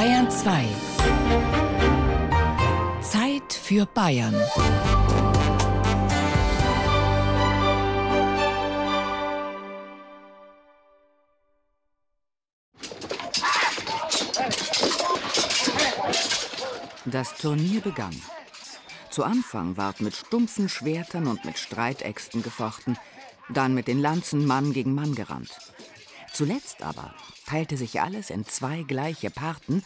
Bayern 2. Zeit für Bayern. Das Turnier begann. Zu Anfang ward mit stumpfen Schwertern und mit Streitäxten gefochten, dann mit den Lanzen Mann gegen Mann gerannt. Zuletzt aber teilte sich alles in zwei gleiche Parten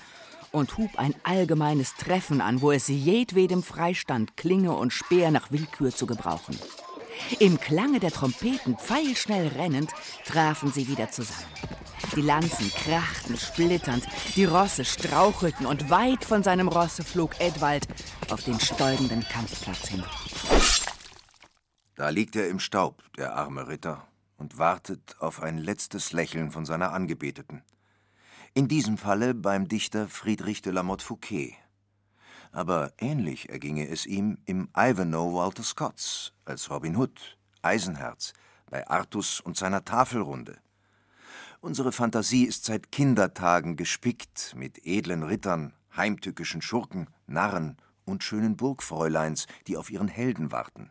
und hub ein allgemeines Treffen an, wo es jedwedem freistand, Klinge und Speer nach Willkür zu gebrauchen. Im Klange der Trompeten, pfeilschnell rennend, trafen sie wieder zusammen. Die Lanzen krachten splitternd, die Rosse strauchelten und weit von seinem Rosse flog Edwald auf den stäubenden Kampfplatz hin. Da liegt er im Staub, der arme Ritter, und wartet auf ein letztes Lächeln von seiner Angebeteten. In diesem Falle beim Dichter Friedrich de la Motte Fouquet. Aber ähnlich erginge es ihm im Ivanhoe Walter Scotts als Robin Hood, Eisenherz, bei Artus und seiner Tafelrunde. Unsere Fantasie ist seit Kindertagen gespickt mit edlen Rittern, heimtückischen Schurken, Narren und schönen Burgfräuleins, die auf ihren Helden warten.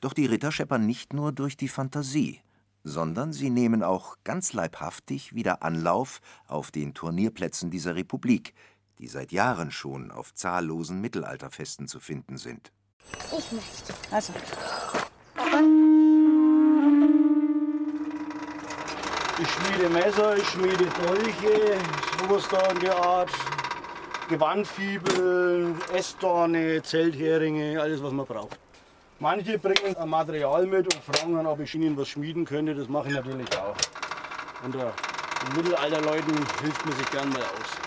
Doch die Ritter scheppern nicht nur durch die Fantasie, sondern sie nehmen auch ganz leibhaftig wieder Anlauf auf den Turnierplätzen dieser Republik, die seit Jahren schon auf zahllosen Mittelalterfesten zu finden sind. Ich möchte. Also. Ich schmiede Messer, ich schmiede Dolche, sowas da in der Art. Gewandfibel, Essdorne, Zeltheringe, alles was man braucht. Manche bringen ein Material mit und fragen dann, ob ich ihnen was schmieden könnte. Das mache ich natürlich auch. Unter den Mittelalterleuten hilft man sich gern mal aus.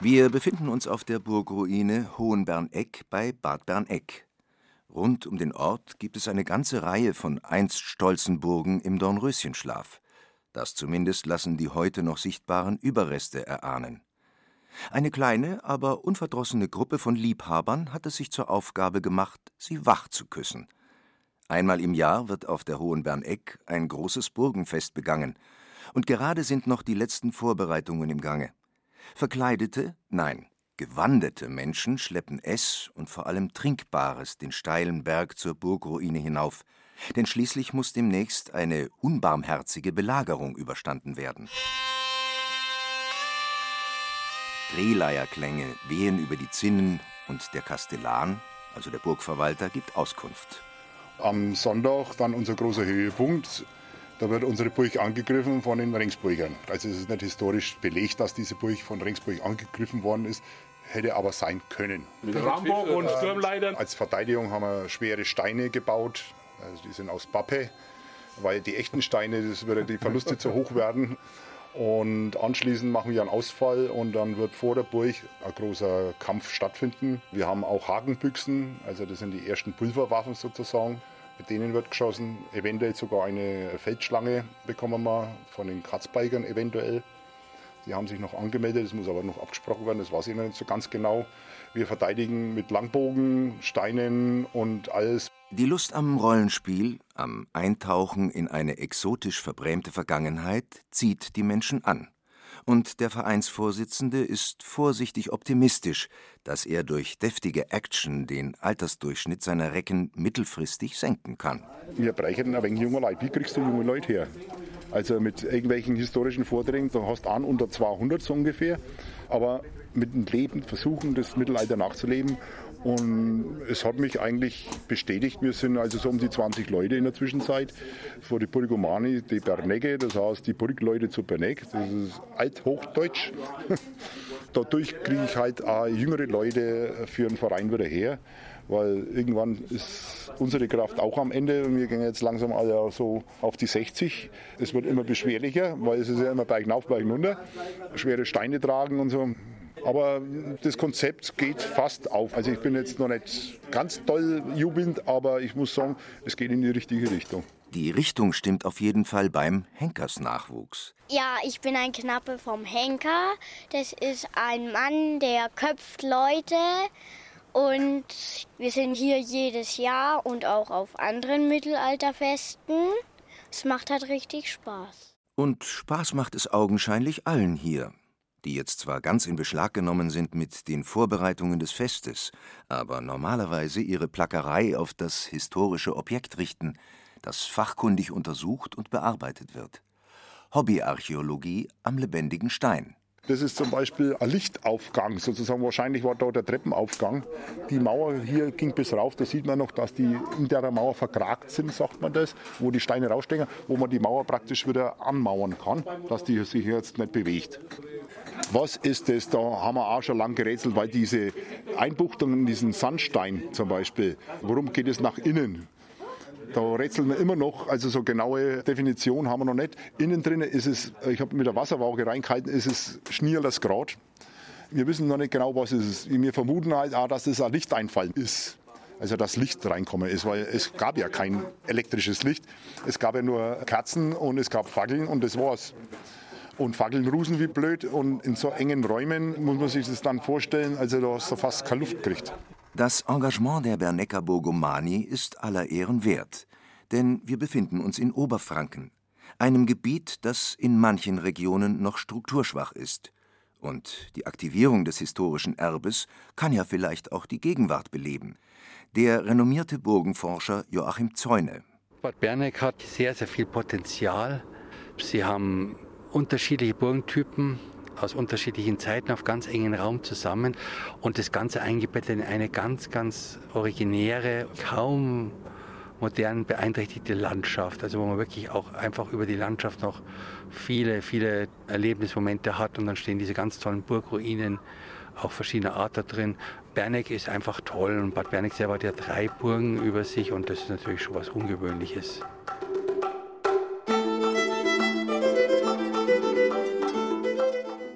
Wir befinden uns auf der Burgruine Hohenberneck bei Bad Berneck. Rund um den Ort gibt es eine ganze Reihe von einst stolzen Burgen im Dornröschenschlaf. Das zumindest lassen die heute noch sichtbaren Überreste erahnen. Eine kleine, aber unverdrossene Gruppe von Liebhabern hat es sich zur Aufgabe gemacht, sie wach zu küssen. Einmal im Jahr wird auf der Hohen Berneck ein großes Burgenfest begangen, und gerade sind noch die letzten Vorbereitungen im Gange. Verkleidete, nein, gewandete Menschen schleppen Ess und vor allem Trinkbares den steilen Berg zur Burgruine hinauf, denn schließlich muss demnächst eine unbarmherzige Belagerung überstanden werden. Drehleierklänge wehen über die Zinnen und der Kastellan, also der Burgverwalter, gibt Auskunft. Am Sonntag dann unser großer Höhepunkt. Da wird unsere Burg angegriffen von den Ringsburgern. Also es ist nicht historisch belegt, dass diese Burg von Ringsburg angegriffen worden ist. Hätte aber sein können. Mit Rambock und Sturmleitern. Als Verteidigung haben wir schwere Steine gebaut. Also die sind aus Pappe, weil die echten Steine, das würde die Verluste zu hoch werden. Und anschließend machen wir einen Ausfall und dann wird vor der Burg ein großer Kampf stattfinden. Wir haben auch Hakenbüchsen, also das sind die ersten Pulverwaffen sozusagen. Mit denen wird geschossen. Eventuell sogar eine Feldschlange bekommen wir von den Kratzbeigern eventuell. Die haben sich noch angemeldet, das muss aber noch abgesprochen werden, das weiß ich noch nicht so ganz genau. Wir verteidigen mit Langbogen, Steinen und alles. Die Lust am Rollenspiel, am Eintauchen in eine exotisch verbrämte Vergangenheit zieht die Menschen an. Und der Vereinsvorsitzende ist vorsichtig optimistisch, dass er durch deftige Action den Altersdurchschnitt seiner Recken mittelfristig senken kann. Wir bräuchten ein wenig junge Leute. Wie kriegst du junge Leute her? Also mit irgendwelchen historischen Vorträgen, du hast an unter 200 so ungefähr, aber mit dem Leben versuchen, das Mittelalter nachzuleben und es hat mich eigentlich bestätigt, wir sind also so um die 20 Leute in der Zwischenzeit. Vor die Burgomani, die Bernecke, das heißt die Burgleute zu Berneck, das ist Althochdeutsch. Dadurch kriege ich halt auch jüngere Leute für einen Verein wieder her, weil irgendwann ist unsere Kraft auch am Ende und wir gehen jetzt langsam alle so auf die 60. Es wird immer beschwerlicher, weil es ist ja immer Bergen auf, Bergen runter, schwere Steine tragen und so. Aber das Konzept geht fast auf. Also ich bin jetzt noch nicht ganz toll jubelnd, aber ich muss sagen, es geht in die richtige Richtung. Die Richtung stimmt auf jeden Fall beim Henkersnachwuchs. Ja, ich bin ein Knappe vom Henker. Das ist ein Mann, der köpft Leute. Und wir sind hier jedes Jahr und auch auf anderen Mittelalterfesten. Es macht halt richtig Spaß. Und Spaß macht es augenscheinlich allen hier. Die jetzt zwar ganz in Beschlag genommen sind mit den Vorbereitungen des Festes, aber normalerweise ihre Plackerei auf das historische Objekt richten, das fachkundig untersucht und bearbeitet wird. Hobbyarchäologie am lebendigen Stein. Das ist zum Beispiel ein Lichtaufgang, sozusagen wahrscheinlich war da der Treppenaufgang. Die Mauer hier ging bis rauf, da sieht man noch, dass die in der Mauer verkragt sind, sagt man das, wo die Steine rausstecken, wo man die Mauer praktisch wieder anmauern kann, dass die sich jetzt nicht bewegt. Was ist das? Da haben wir auch schon lange gerätselt, weil diese Einbuchtung in diesen Sandstein zum Beispiel, worum geht es nach innen? Da rätseln wir immer noch, also so genaue Definition haben wir noch nicht. Innen drin ist es, ich habe mit der Wasserwaage reingehalten, ist es Schnierles Grad. Wir wissen noch nicht genau, was es ist. Wir vermuten halt auch, dass es ein Lichteinfall ist. Also dass Licht reinkommen ist, weil es gab ja kein elektrisches Licht. Es gab ja nur Kerzen und es gab Fackeln und das war's. Und Fackeln rusen wie blöd und in so engen Räumen muss man sich das dann vorstellen, also da hast du fast keine Luft gekriegt. Das Engagement der Bernecker Burgomani ist aller Ehren wert, denn wir befinden uns in Oberfranken, einem Gebiet, das in manchen Regionen noch strukturschwach ist. Und die Aktivierung des historischen Erbes kann ja vielleicht auch die Gegenwart beleben. Der renommierte Burgenforscher Joachim Zäune. Bad Berneck hat sehr, sehr viel Potenzial. Sie haben unterschiedliche Burgentypen, aus unterschiedlichen Zeiten auf ganz engen Raum zusammen und das Ganze eingebettet in eine ganz, ganz originäre, kaum modern beeinträchtigte Landschaft, also wo man wirklich auch einfach über die Landschaft noch viele, viele Erlebnismomente hat und dann stehen diese ganz tollen Burgruinen, auch verschiedener Art da drin. Berneck ist einfach toll und Bad Berneck selber hat ja drei Burgen über sich und das ist natürlich schon was Ungewöhnliches.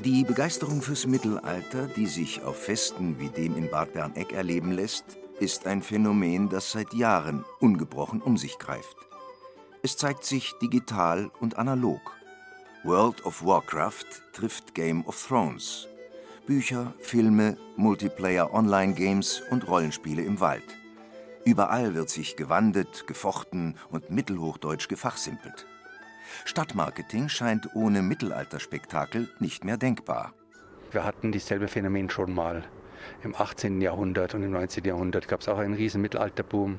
Die Begeisterung fürs Mittelalter, die sich auf Festen wie dem in Bad Berneck erleben lässt, ist ein Phänomen, das seit Jahren ungebrochen um sich greift. Es zeigt sich digital und analog. World of Warcraft trifft Game of Thrones. Bücher, Filme, Multiplayer-Online-Games und Rollenspiele im Wald. Überall wird sich gewandet, gefochten und mittelhochdeutsch gefachsimpelt. Stadtmarketing scheint ohne Mittelalterspektakel nicht mehr denkbar. Wir hatten dieselbe Phänomen schon mal. Im 18. Jahrhundert und im 19. Jahrhundert gab es auch einen riesen Mittelalterboom,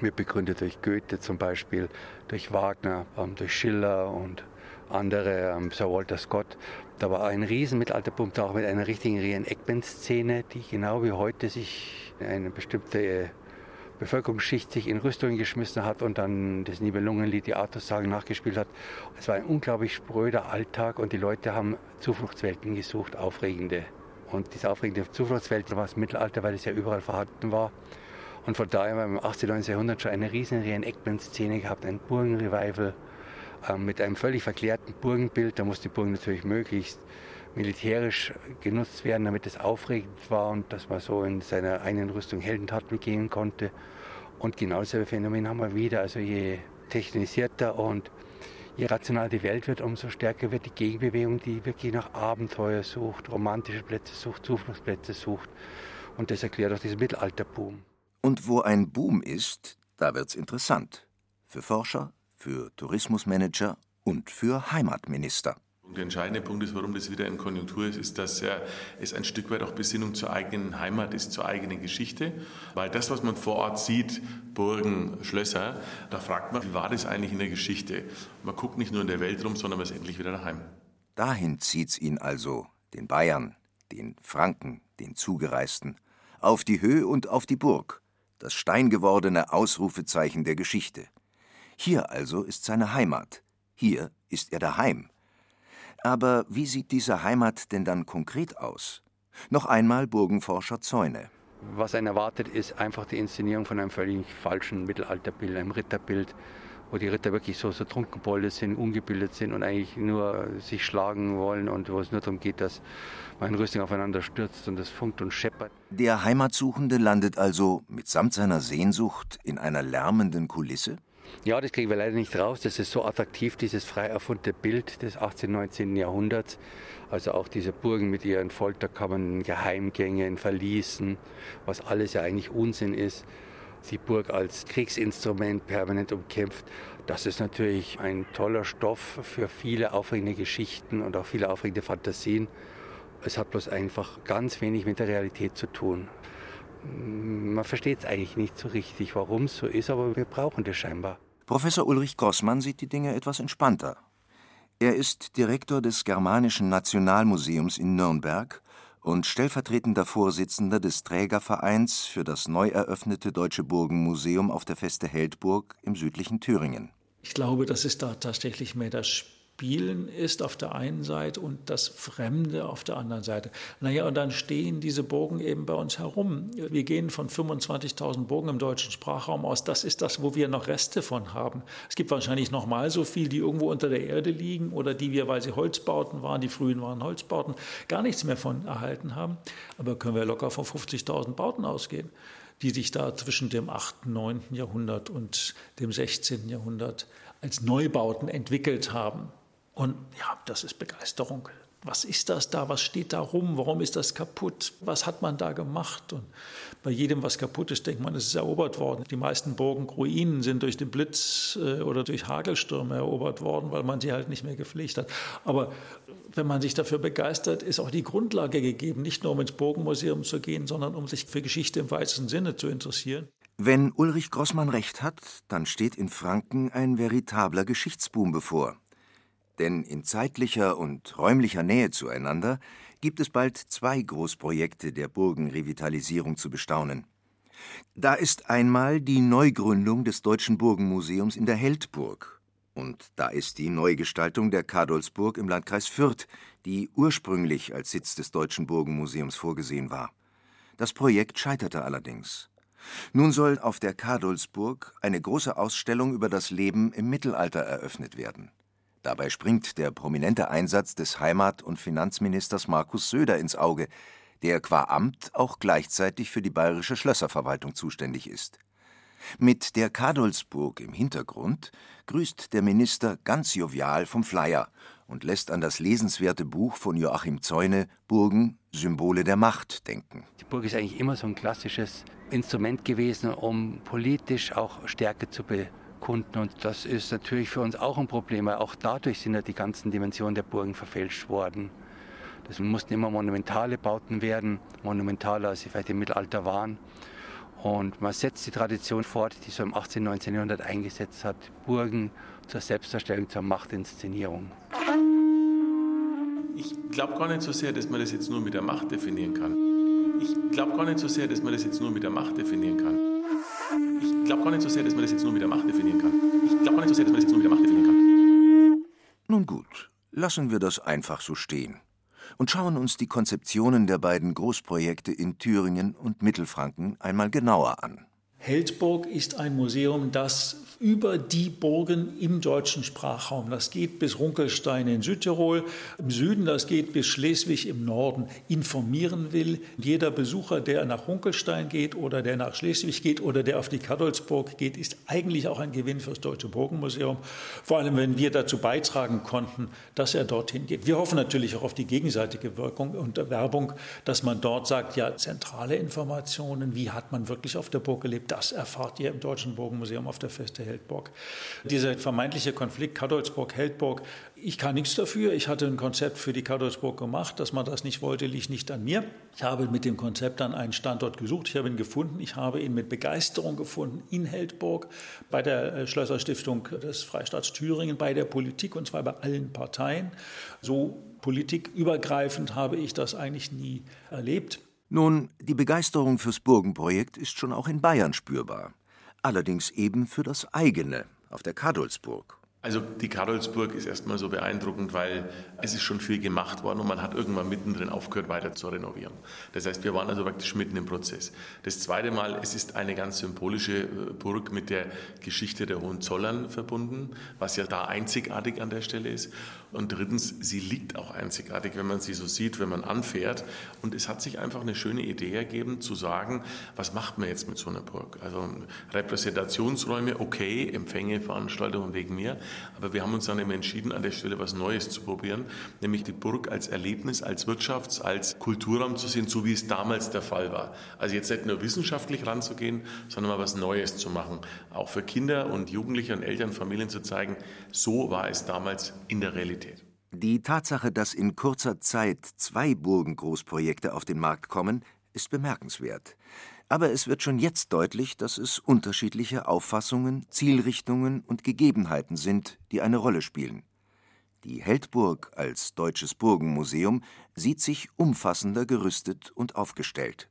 mit begründet durch Goethe zum Beispiel, durch Wagner, ähm, durch Schiller und andere, ähm, Sir Walter Scott. Da war ein riesen Mittelalterboom, auch mit einer richtigen Reenactment-Szene, die genau wie heute sich eine bestimmte Bevölkerungsschicht sich in Rüstungen geschmissen hat und dann das Nibelungenlied, die Artussagen nachgespielt hat. Es war ein unglaublich spröder Alltag und die Leute haben Zufluchtswelten gesucht, aufregende. Und diese aufregende Zufluchtswelt war das Mittelalter, weil es ja überall vorhanden war. Und von daher haben wir im 18. und 19. Jahrhundert schon eine riesen Reenactment-Szene gehabt, ein Burgenrevival äh, mit einem völlig verklärten Burgenbild. Da muss die Burgen natürlich möglichst militärisch genutzt werden, damit es aufregend war und dass man so in seiner eigenen Rüstung Heldentaten begehen konnte. Und genau dasselbe Phänomen haben wir wieder. Also je technisierter und je rationaler die Welt wird, umso stärker wird die Gegenbewegung, die wirklich nach Abenteuer sucht, romantische Plätze sucht, Zufluchtsplätze sucht. Und das erklärt auch diesen Mittelalterboom. Und wo ein Boom ist, da wird's interessant. Für Forscher, für Tourismusmanager und für Heimatminister. Der entscheidende Punkt ist, warum das wieder in Konjunktur ist, ist, dass es ein Stück weit auch Besinnung zur eigenen Heimat ist, zur eigenen Geschichte. Weil das, was man vor Ort sieht, Burgen, Schlösser, da fragt man, wie war das eigentlich in der Geschichte? Man guckt nicht nur in der Welt rum, sondern man ist endlich wieder daheim. Dahin zieht's ihn also, den Bayern, den Franken, den Zugereisten, auf die Höhe und auf die Burg, das steingewordene Ausrufezeichen der Geschichte. Hier also ist seine Heimat, hier ist er daheim. Aber wie sieht diese Heimat denn dann konkret aus? Noch einmal Burgenforscher Zäune. Was einen erwartet, ist einfach die Inszenierung von einem völlig falschen Mittelalterbild, einem Ritterbild, wo die Ritter wirklich so, so trunkenbolde sind, ungebildet sind und eigentlich nur sich schlagen wollen und wo es nur darum geht, dass mein Rüstung aufeinander stürzt und es funkt und scheppert. Der Heimatsuchende landet also mitsamt seiner Sehnsucht in einer lärmenden Kulisse? Ja, das kriegen wir leider nicht raus. Das ist so attraktiv, dieses frei erfundene Bild des 18., 19. Jahrhunderts. Also auch diese Burgen mit ihren Folterkammern, Geheimgängen, Verließen, was alles ja eigentlich Unsinn ist. Die Burg als Kriegsinstrument permanent umkämpft. Das ist natürlich ein toller Stoff für viele aufregende Geschichten und auch viele aufregende Fantasien. Es hat bloß einfach ganz wenig mit der Realität zu tun. Man versteht es eigentlich nicht so richtig, warum es so ist, aber wir brauchen das scheinbar. Professor Ulrich Gossmann sieht die Dinge etwas entspannter. Er ist Direktor des Germanischen Nationalmuseums in Nürnberg und stellvertretender Vorsitzender des Trägervereins für das neu eröffnete Deutsche Burgenmuseum auf der Feste Heldburg im südlichen Thüringen. Ich glaube, dass es da tatsächlich mehr das Spielen ist auf der einen Seite und das Fremde auf der anderen Seite. Naja, und dann stehen diese Burgen eben bei uns herum. Wir gehen von 25.000 Burgen im deutschen Sprachraum aus. Das ist das, wo wir noch Reste von haben. Es gibt wahrscheinlich noch mal so viel, die irgendwo unter der Erde liegen oder die wir, weil sie Holzbauten waren, die frühen waren Holzbauten, gar nichts mehr von erhalten haben. Aber können wir locker von 50.000 Bauten ausgehen die sich da zwischen dem 8., 9. Jahrhundert und dem 16. Jahrhundert als Neubauten entwickelt haben. Und ja, das ist Begeisterung. Was ist das da? Was steht da rum? Warum ist das kaputt? Was hat man da gemacht? Und bei jedem, was kaputt ist, denkt man, es ist erobert worden. Die meisten Burgen, Ruinen sind durch den Blitz äh, oder durch Hagelstürme erobert worden, weil man sie halt nicht mehr gepflegt hat. Aber wenn man sich dafür begeistert, ist auch die Grundlage gegeben, nicht nur um ins Burgenmuseum zu gehen, sondern um sich für Geschichte im weitesten Sinne zu interessieren. Wenn Ulrich Grossmann recht hat, dann steht in Franken ein veritabler Geschichtsboom bevor. Denn in zeitlicher und räumlicher Nähe zueinander gibt es bald zwei Großprojekte der Burgenrevitalisierung zu bestaunen. Da ist einmal die Neugründung des Deutschen Burgenmuseums in der Heldburg. Und da ist die Neugestaltung der Kadolsburg im Landkreis Fürth, die ursprünglich als Sitz des Deutschen Burgenmuseums vorgesehen war. Das Projekt scheiterte allerdings. Nun soll auf der Kadolsburg eine große Ausstellung über das Leben im Mittelalter eröffnet werden. Dabei springt der prominente Einsatz des Heimat- und Finanzministers Markus Söder ins Auge, der qua Amt auch gleichzeitig für die bayerische Schlösserverwaltung zuständig ist. Mit der Kadolsburg im Hintergrund grüßt der Minister ganz jovial vom Flyer und lässt an das lesenswerte Buch von Joachim Zäune Burgen Symbole der Macht denken. Die Burg ist eigentlich immer so ein klassisches Instrument gewesen, um politisch auch Stärke zu bekommen Kunden. Und das ist natürlich für uns auch ein Problem, weil auch dadurch sind ja die ganzen Dimensionen der Burgen verfälscht worden. Das mussten immer monumentale Bauten werden, monumentaler als sie vielleicht im Mittelalter waren. Und man setzt die Tradition fort, die so im 18., 19. Jahrhundert eingesetzt hat, Burgen zur Selbstdarstellung, zur Machtinszenierung. Ich glaube gar nicht so sehr, dass man das jetzt nur mit der Macht definieren kann. Ich glaube gar nicht so sehr, dass man das jetzt nur mit der Macht definieren kann. Ich glaube gar nicht so sehr, dass man das jetzt nur mit der Macht definieren kann. Ich glaube gar nicht so sehr, dass man das jetzt nur mit der Macht definieren kann. Nun gut, lassen wir das einfach so stehen und schauen uns die Konzeptionen der beiden Großprojekte in Thüringen und Mittelfranken einmal genauer an. Heldburg ist ein Museum, das über die Burgen im deutschen Sprachraum, das geht bis Runkelstein in Südtirol, im Süden, das geht bis Schleswig im Norden, informieren will. Jeder Besucher, der nach Runkelstein geht oder der nach Schleswig geht oder der auf die Kadolsburg geht, ist eigentlich auch ein Gewinn für das Deutsche Burgenmuseum. Vor allem, wenn wir dazu beitragen konnten, dass er dorthin geht. Wir hoffen natürlich auch auf die gegenseitige Wirkung und Werbung, dass man dort sagt, ja, zentrale Informationen, wie hat man wirklich auf der Burg gelebt, das erfahrt ihr im Deutschen Burgenmuseum auf der Feste Heldburg. Dieser vermeintliche Konflikt Kadolsburg-Heldburg, ich kann nichts dafür. Ich hatte ein Konzept für die Kadolsburg gemacht. Dass man das nicht wollte, liegt nicht an mir. Ich habe mit dem Konzept dann einen Standort gesucht. Ich habe ihn gefunden. Ich habe ihn mit Begeisterung gefunden in Heldburg, bei der äh, Schlösserstiftung des Freistaats Thüringen, bei der Politik und zwar bei allen Parteien. So politikübergreifend habe ich das eigentlich nie erlebt. Nun, die Begeisterung fürs Burgenprojekt ist schon auch in Bayern spürbar. Allerdings eben für das eigene auf der Kadolsburg. Also die Karolsburg ist erstmal so beeindruckend, weil es ist schon viel gemacht worden und man hat irgendwann mittendrin aufgehört, weiter zu renovieren. Das heißt, wir waren also praktisch mitten im Prozess. Das zweite Mal, es ist eine ganz symbolische äh, Burg mit der Geschichte der Hohenzollern verbunden, was ja da einzigartig an der Stelle ist. Und drittens, sie liegt auch einzigartig, wenn man sie so sieht, wenn man anfährt. Und es hat sich einfach eine schöne Idee ergeben, zu sagen, was macht man jetzt mit so einer Burg? Also Repräsentationsräume, okay, Empfänge, Veranstaltungen wegen mir. Aber wir haben uns dann eben entschieden, an der Stelle was Neues zu probieren, nämlich die Burg als Erlebnis, als Wirtschafts-, als Kulturraum zu sehen, so wie es damals der Fall war. Also jetzt nicht nur wissenschaftlich ranzugehen, sondern mal was Neues zu machen. Auch für Kinder und Jugendliche und Eltern, Familien zu zeigen, so war es damals in der Realität. Die Tatsache, dass in kurzer Zeit zwei Burgengroßprojekte auf den Markt kommen, ist bemerkenswert. Aber es wird schon jetzt deutlich, dass es unterschiedliche Auffassungen, Zielrichtungen und Gegebenheiten sind, die eine Rolle spielen. Die Heldburg als deutsches Burgenmuseum sieht sich umfassender gerüstet und aufgestellt.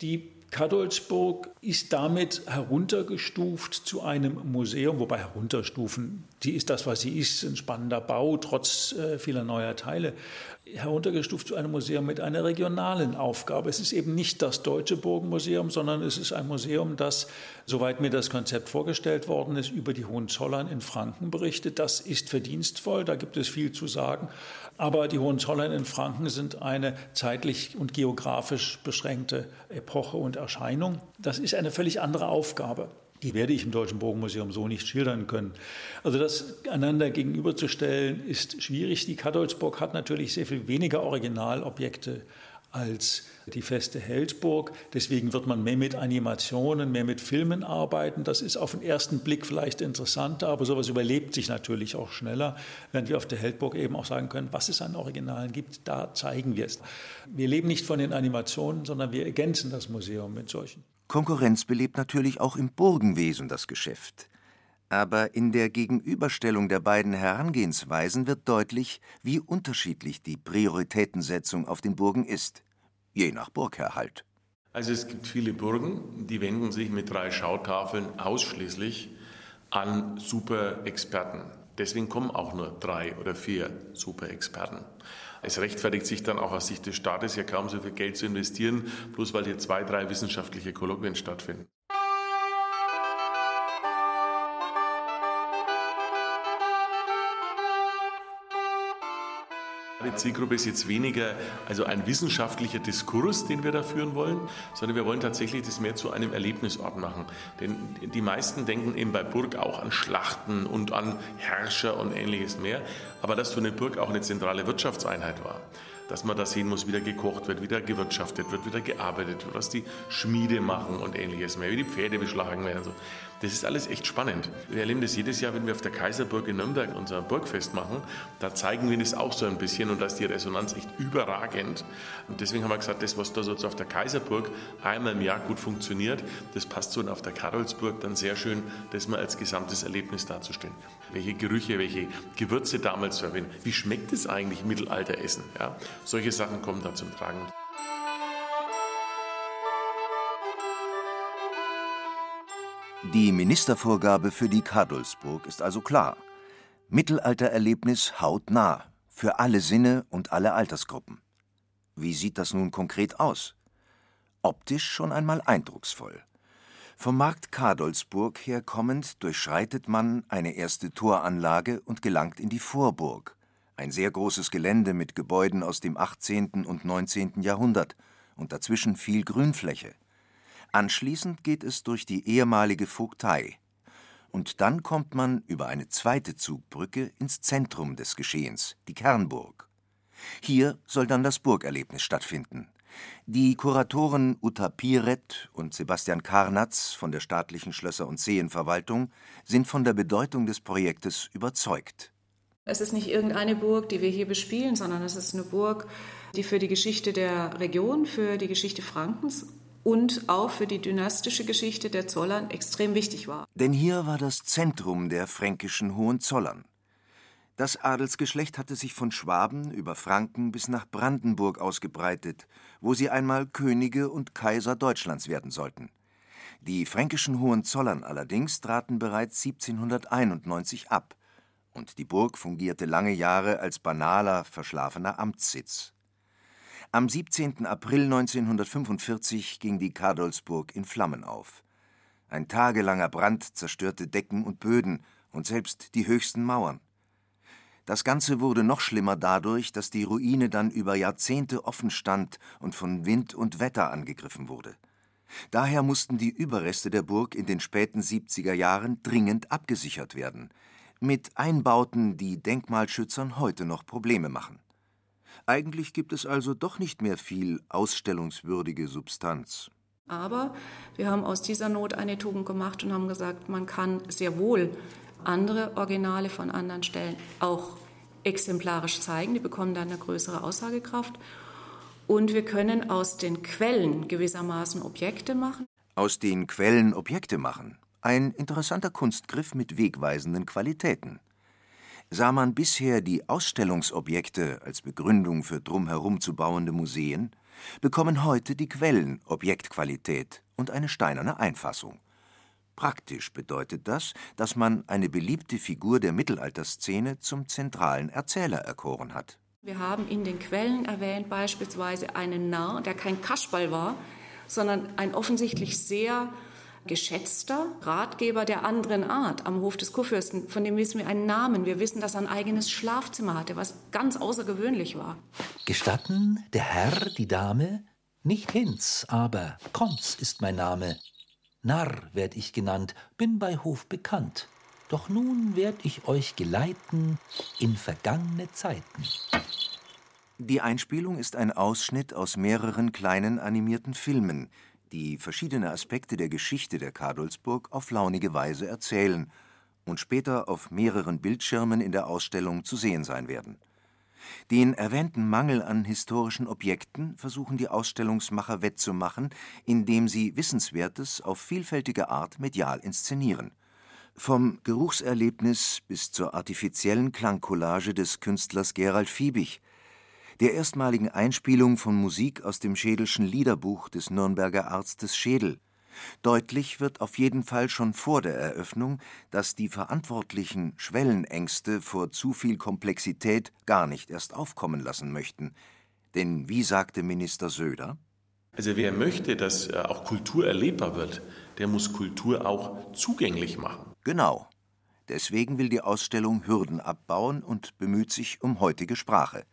Die Kadolsburg ist damit heruntergestuft zu einem Museum, wobei herunterstufen, die ist das, was sie ist, ein spannender Bau, trotz äh, vieler neuer Teile, heruntergestuft zu einem Museum mit einer regionalen Aufgabe. Es ist eben nicht das Deutsche Burgenmuseum, sondern es ist ein Museum, das, soweit mir das Konzept vorgestellt worden ist, über die Hohenzollern in Franken berichtet. Das ist verdienstvoll, da gibt es viel zu sagen. Aber die Hohenzollern in Franken sind eine zeitlich und geografisch beschränkte Epoche und Erscheinung. Das ist eine völlig andere Aufgabe. Die werde ich im Deutschen Burgenmuseum so nicht schildern können. Also das einander gegenüberzustellen ist schwierig. Die Kadolsburg hat natürlich sehr viel weniger Originalobjekte als die feste Heldburg. Deswegen wird man mehr mit Animationen, mehr mit Filmen arbeiten. Das ist auf den ersten Blick vielleicht interessanter, aber sowas überlebt sich natürlich auch schneller, während wir auf der Heldburg eben auch sagen können, was es an Originalen gibt, da zeigen wir es. Wir leben nicht von den Animationen, sondern wir ergänzen das Museum mit solchen. Konkurrenz belebt natürlich auch im Burgenwesen das Geschäft. Aber in der Gegenüberstellung der beiden Herangehensweisen wird deutlich, wie unterschiedlich die Prioritätensetzung auf den Burgen ist, je nach Burgherr halt. Also es gibt viele Burgen, die wenden sich mit drei Schautafeln ausschließlich an Superexperten. Deswegen kommen auch nur drei oder vier Superexperten. Es rechtfertigt sich dann auch aus Sicht des Staates ja kaum so viel Geld zu investieren, bloß weil hier zwei, drei wissenschaftliche Kolloquien stattfinden. Die Zielgruppe ist jetzt weniger also ein wissenschaftlicher Diskurs, den wir da führen wollen, sondern wir wollen tatsächlich das mehr zu einem Erlebnisort machen. Denn die meisten denken eben bei Burg auch an Schlachten und an Herrscher und ähnliches mehr. Aber dass so eine Burg auch eine zentrale Wirtschaftseinheit war, dass man da sehen muss, wieder gekocht wird, wieder gewirtschaftet wird, wieder gearbeitet wird, was die Schmiede machen und ähnliches mehr, wie die Pferde beschlagen werden. So. Das ist alles echt spannend. Wir erleben das jedes Jahr, wenn wir auf der Kaiserburg in Nürnberg unser Burgfest machen. Da zeigen wir das auch so ein bisschen und da ist die Resonanz echt überragend. Und deswegen haben wir gesagt, das, was da so auf der Kaiserburg einmal im Jahr gut funktioniert, das passt so auf der Karolsburg dann sehr schön, das mal als gesamtes Erlebnis darzustellen. Welche Gerüche, welche Gewürze damals verwenden. Wie schmeckt es eigentlich Mittelalteressen? Ja, solche Sachen kommen da zum Tragen. Die Ministervorgabe für die Kadolsburg ist also klar. Mittelaltererlebnis hautnah, für alle Sinne und alle Altersgruppen. Wie sieht das nun konkret aus? Optisch schon einmal eindrucksvoll. Vom Markt Kadolsburg her kommend durchschreitet man eine erste Toranlage und gelangt in die Vorburg, ein sehr großes Gelände mit Gebäuden aus dem 18. und 19. Jahrhundert und dazwischen viel Grünfläche. Anschließend geht es durch die ehemalige Vogtei. Und dann kommt man über eine zweite Zugbrücke ins Zentrum des Geschehens, die Kernburg. Hier soll dann das Burgerlebnis stattfinden. Die Kuratoren Uta Piret und Sebastian Karnatz von der staatlichen Schlösser- und Seenverwaltung sind von der Bedeutung des Projektes überzeugt. Es ist nicht irgendeine Burg, die wir hier bespielen, sondern es ist eine Burg, die für die Geschichte der Region, für die Geschichte Frankens und auch für die dynastische Geschichte der Zollern extrem wichtig war. Denn hier war das Zentrum der fränkischen Hohenzollern. Das Adelsgeschlecht hatte sich von Schwaben über Franken bis nach Brandenburg ausgebreitet, wo sie einmal Könige und Kaiser Deutschlands werden sollten. Die fränkischen Hohenzollern allerdings traten bereits 1791 ab, und die Burg fungierte lange Jahre als banaler, verschlafener Amtssitz. Am 17. April 1945 ging die Kadolsburg in Flammen auf. Ein tagelanger Brand zerstörte Decken und Böden und selbst die höchsten Mauern. Das Ganze wurde noch schlimmer dadurch, dass die Ruine dann über Jahrzehnte offen stand und von Wind und Wetter angegriffen wurde. Daher mussten die Überreste der Burg in den späten 70er Jahren dringend abgesichert werden, mit Einbauten, die Denkmalschützern heute noch Probleme machen. Eigentlich gibt es also doch nicht mehr viel ausstellungswürdige Substanz. Aber wir haben aus dieser Not eine Tugend gemacht und haben gesagt, man kann sehr wohl andere Originale von anderen Stellen auch exemplarisch zeigen. Die bekommen dann eine größere Aussagekraft. Und wir können aus den Quellen gewissermaßen Objekte machen. Aus den Quellen Objekte machen. Ein interessanter Kunstgriff mit wegweisenden Qualitäten. Sah man bisher die Ausstellungsobjekte als Begründung für drumherum zu bauende Museen, bekommen heute die Quellen Objektqualität und eine steinerne Einfassung. Praktisch bedeutet das, dass man eine beliebte Figur der Mittelalterszene zum zentralen Erzähler erkoren hat. Wir haben in den Quellen erwähnt beispielsweise einen Narr, der kein Kaschball war, sondern ein offensichtlich sehr geschätzter Ratgeber der anderen Art am Hof des Kurfürsten. Von dem wissen wir einen Namen. Wir wissen, dass er ein eigenes Schlafzimmer hatte, was ganz außergewöhnlich war. Gestatten, der Herr, die Dame? Nicht Hinz, aber Konz ist mein Name. Narr werd ich genannt, bin bei Hof bekannt. Doch nun werd ich euch geleiten in vergangene Zeiten. Die Einspielung ist ein Ausschnitt aus mehreren kleinen animierten Filmen, die verschiedene Aspekte der Geschichte der Kadolsburg auf launige Weise erzählen und später auf mehreren Bildschirmen in der Ausstellung zu sehen sein werden. Den erwähnten Mangel an historischen Objekten versuchen die Ausstellungsmacher wettzumachen, indem sie Wissenswertes auf vielfältige Art medial inszenieren. Vom Geruchserlebnis bis zur artifiziellen Klangcollage des Künstlers Gerald Fiebig, der erstmaligen Einspielung von Musik aus dem Schädelschen Liederbuch des Nürnberger Arztes Schädel Deutlich wird auf jeden Fall schon vor der Eröffnung, dass die Verantwortlichen Schwellenängste vor zu viel Komplexität gar nicht erst aufkommen lassen möchten. Denn wie sagte Minister Söder? Also wer möchte, dass äh, auch Kultur erlebbar wird, der muss Kultur auch zugänglich machen. Genau. Deswegen will die Ausstellung Hürden abbauen und bemüht sich um heutige Sprache.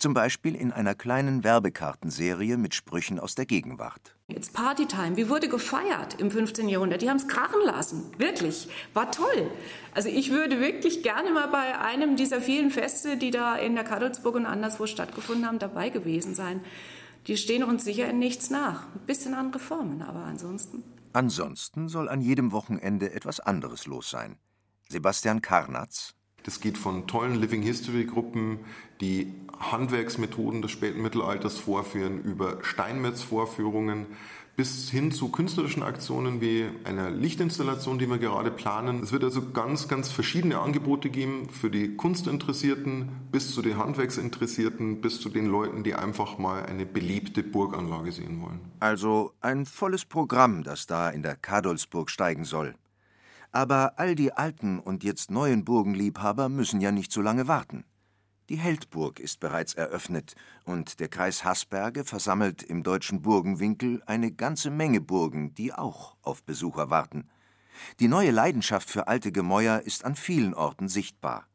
Zum Beispiel in einer kleinen Werbekartenserie mit Sprüchen aus der Gegenwart. Jetzt Partytime. Wie wurde gefeiert im 15. Jahrhundert? Die haben es krachen lassen. Wirklich. War toll. Also ich würde wirklich gerne mal bei einem dieser vielen Feste, die da in der Kadolsburg und anderswo stattgefunden haben, dabei gewesen sein. Die stehen uns sicher in nichts nach. Ein bisschen andere Formen, aber ansonsten. Ansonsten soll an jedem Wochenende etwas anderes los sein. Sebastian Karnatz, das geht von tollen Living History Gruppen, die Handwerksmethoden des späten Mittelalters vorführen, über Steinmetzvorführungen bis hin zu künstlerischen Aktionen wie einer Lichtinstallation, die wir gerade planen. Es wird also ganz, ganz verschiedene Angebote geben für die Kunstinteressierten bis zu den Handwerksinteressierten bis zu den Leuten, die einfach mal eine belebte Burganlage sehen wollen. Also ein volles Programm, das da in der Kadolsburg steigen soll. Aber all die alten und jetzt neuen Burgenliebhaber müssen ja nicht so lange warten. Die Heldburg ist bereits eröffnet und der Kreis Haßberge versammelt im deutschen Burgenwinkel eine ganze Menge Burgen, die auch auf Besucher warten. Die neue Leidenschaft für alte Gemäuer ist an vielen Orten sichtbar.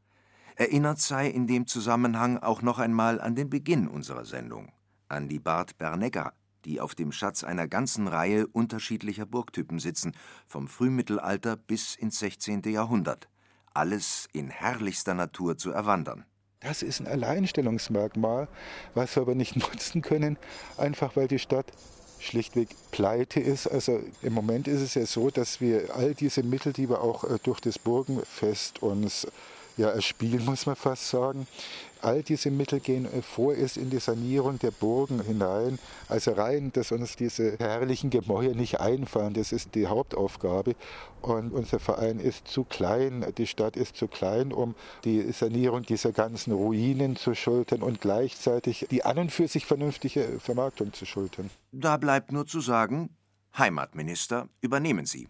Erinnert sei in dem Zusammenhang auch noch einmal an den Beginn unserer Sendung, an die Bad Bernegger, die auf dem Schatz einer ganzen Reihe unterschiedlicher Burgtypen sitzen, vom Frühmittelalter bis ins 16. Jahrhundert. Alles in herrlichster Natur zu erwandern. Das ist ein Alleinstellungsmerkmal, was wir aber nicht nutzen können, einfach weil die Stadt schlichtweg pleite ist. Also im Moment ist es ja so, dass wir all diese Mittel, die wir auch äh, durch das Burgenfest uns ja, erspielen, muss man fast sagen, all diese Mittel gehen äh, vorerst in die Sanierung der Burgen hinein. Also rein, dass uns diese herrlichen Gemäuer nicht einfallen, das ist die Hauptaufgabe. Und unser Verein ist zu klein, die Stadt ist zu klein, um die Sanierung dieser ganzen Ruinen zu schultern und gleichzeitig die an und für sich vernünftige Vermarktung zu schultern. Da bleibt nur zu sagen, Heimatminister, übernehmen Sie.